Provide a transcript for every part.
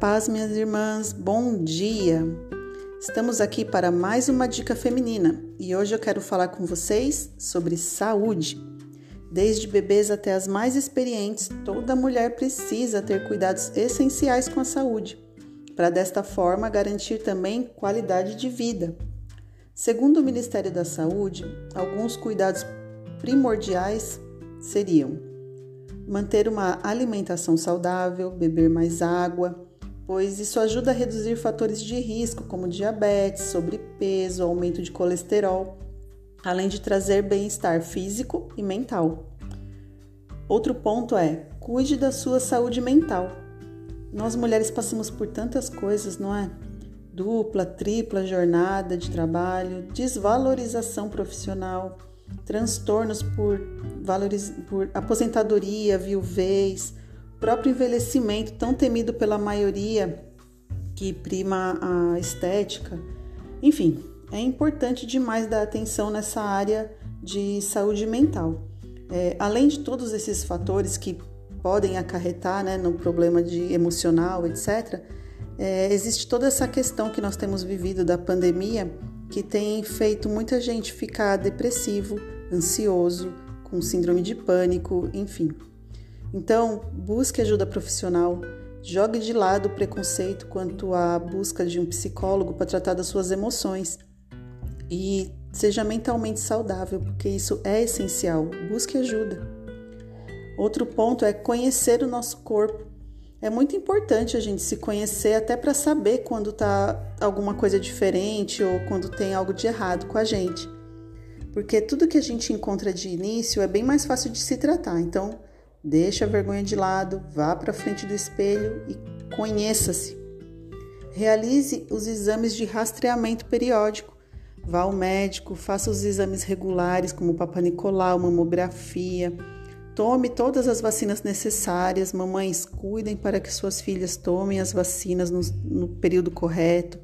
paz, minhas irmãs, bom dia! Estamos aqui para mais uma dica feminina e hoje eu quero falar com vocês sobre saúde. Desde bebês até as mais experientes, toda mulher precisa ter cuidados essenciais com a saúde, para desta forma garantir também qualidade de vida. Segundo o Ministério da Saúde, alguns cuidados primordiais seriam manter uma alimentação saudável, beber mais água, pois isso ajuda a reduzir fatores de risco como diabetes, sobrepeso, aumento de colesterol, além de trazer bem-estar físico e mental. Outro ponto é: cuide da sua saúde mental. Nós mulheres passamos por tantas coisas, não é? Dupla, tripla jornada de trabalho, desvalorização profissional, transtornos por, valoriz... por aposentadoria, viuvez, próprio envelhecimento tão temido pela maioria que prima a estética. Enfim, é importante demais dar atenção nessa área de saúde mental. É, além de todos esses fatores que podem acarretar né, no problema de emocional, etc., é, existe toda essa questão que nós temos vivido da pandemia que tem feito muita gente ficar depressivo, ansioso, com síndrome de pânico, enfim. Então, busque ajuda profissional, jogue de lado o preconceito quanto à busca de um psicólogo para tratar das suas emoções e seja mentalmente saudável, porque isso é essencial. Busque ajuda. Outro ponto é conhecer o nosso corpo. É muito importante a gente se conhecer até para saber quando tá alguma coisa diferente ou quando tem algo de errado com a gente. Porque tudo que a gente encontra de início é bem mais fácil de se tratar. Então, deixe a vergonha de lado, vá para frente do espelho e conheça-se. Realize os exames de rastreamento periódico. Vá ao médico, faça os exames regulares, como Papa Nicolau, mamografia Tome todas as vacinas necessárias. Mamães, cuidem para que suas filhas tomem as vacinas no, no período correto.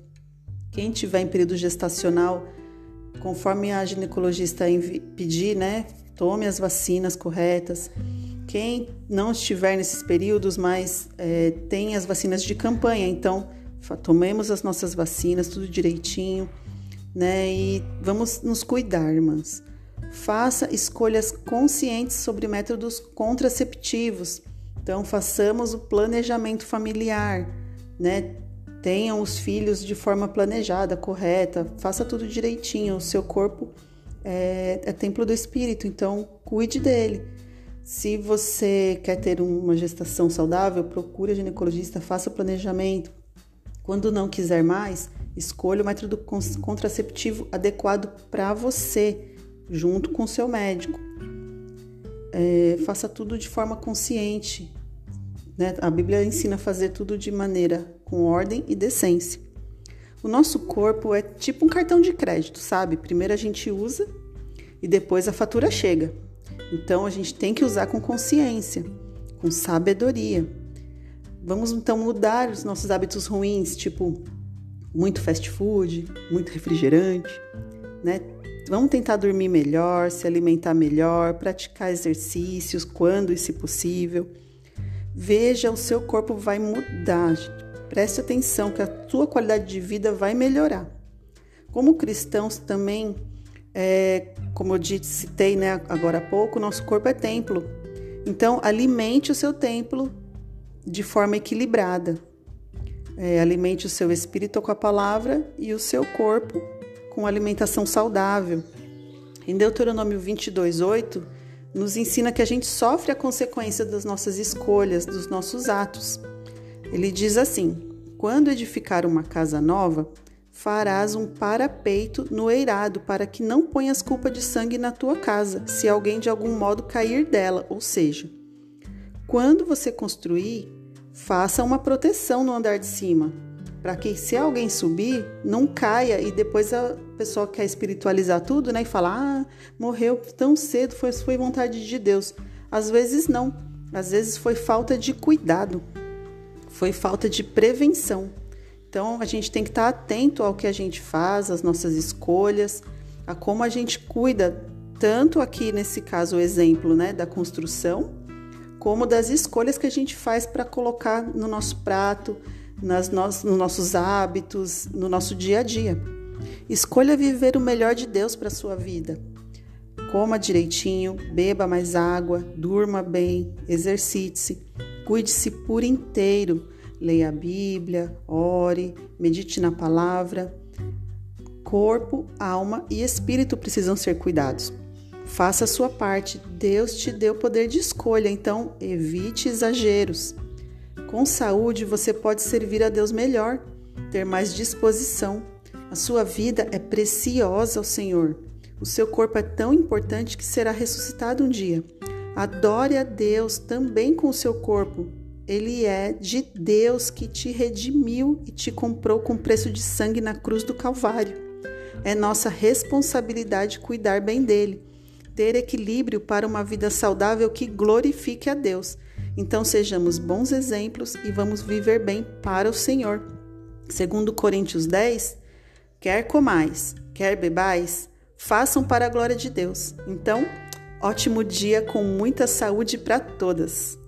Quem tiver em período gestacional, conforme a ginecologista pedir, né? Tome as vacinas corretas. Quem não estiver nesses períodos, mas é, tem as vacinas de campanha, então tomemos as nossas vacinas, tudo direitinho, né? E vamos nos cuidar, irmãs. Faça escolhas conscientes sobre métodos contraceptivos. Então, façamos o planejamento familiar, né? Tenham os filhos de forma planejada, correta, faça tudo direitinho. O seu corpo é, é templo do espírito, então cuide dele. Se você quer ter uma gestação saudável, procure a ginecologista, faça o planejamento. Quando não quiser mais, escolha o método contraceptivo adequado para você junto com seu médico. É, faça tudo de forma consciente. Né? A Bíblia ensina a fazer tudo de maneira com ordem e decência. O nosso corpo é tipo um cartão de crédito, sabe? Primeiro a gente usa e depois a fatura chega. Então a gente tem que usar com consciência, com sabedoria. Vamos então mudar os nossos hábitos ruins, tipo muito fast food, muito refrigerante, né? Vamos tentar dormir melhor, se alimentar melhor, praticar exercícios quando e se possível. Veja, o seu corpo vai mudar. Preste atenção que a sua qualidade de vida vai melhorar. Como cristãos também, é, como eu citei né, agora há pouco, nosso corpo é templo. Então, alimente o seu templo de forma equilibrada. É, alimente o seu espírito com a palavra e o seu corpo com alimentação saudável. Em Deuteronômio 22:8 nos ensina que a gente sofre a consequência das nossas escolhas, dos nossos atos. Ele diz assim: Quando edificar uma casa nova, farás um parapeito no eirado, para que não ponhas culpa de sangue na tua casa, se alguém de algum modo cair dela. Ou seja, quando você construir, faça uma proteção no andar de cima, para que se alguém subir, não caia e depois a pessoa quer espiritualizar tudo, né? E falar, ah, morreu tão cedo, foi, foi vontade de Deus. Às vezes não, às vezes foi falta de cuidado, foi falta de prevenção. Então a gente tem que estar atento ao que a gente faz, às nossas escolhas, a como a gente cuida, tanto aqui nesse caso o exemplo né, da construção, como das escolhas que a gente faz para colocar no nosso prato, nas no nos nossos hábitos, no nosso dia a dia. Escolha viver o melhor de Deus para a sua vida. Coma direitinho, beba mais água, durma bem, exercite-se, cuide-se por inteiro. Leia a Bíblia, ore, medite na palavra. Corpo, alma e espírito precisam ser cuidados. Faça a sua parte. Deus te deu poder de escolha, então evite exageros. Com saúde, você pode servir a Deus melhor, ter mais disposição. A sua vida é preciosa ao Senhor. O seu corpo é tão importante que será ressuscitado um dia. Adore a Deus também com o seu corpo. Ele é de Deus que te redimiu e te comprou com preço de sangue na cruz do Calvário. É nossa responsabilidade cuidar bem dele ter equilíbrio para uma vida saudável que glorifique a Deus. Então sejamos bons exemplos e vamos viver bem para o Senhor. Segundo Coríntios 10, quer comais, quer bebais, façam para a glória de Deus. Então, ótimo dia com muita saúde para todas.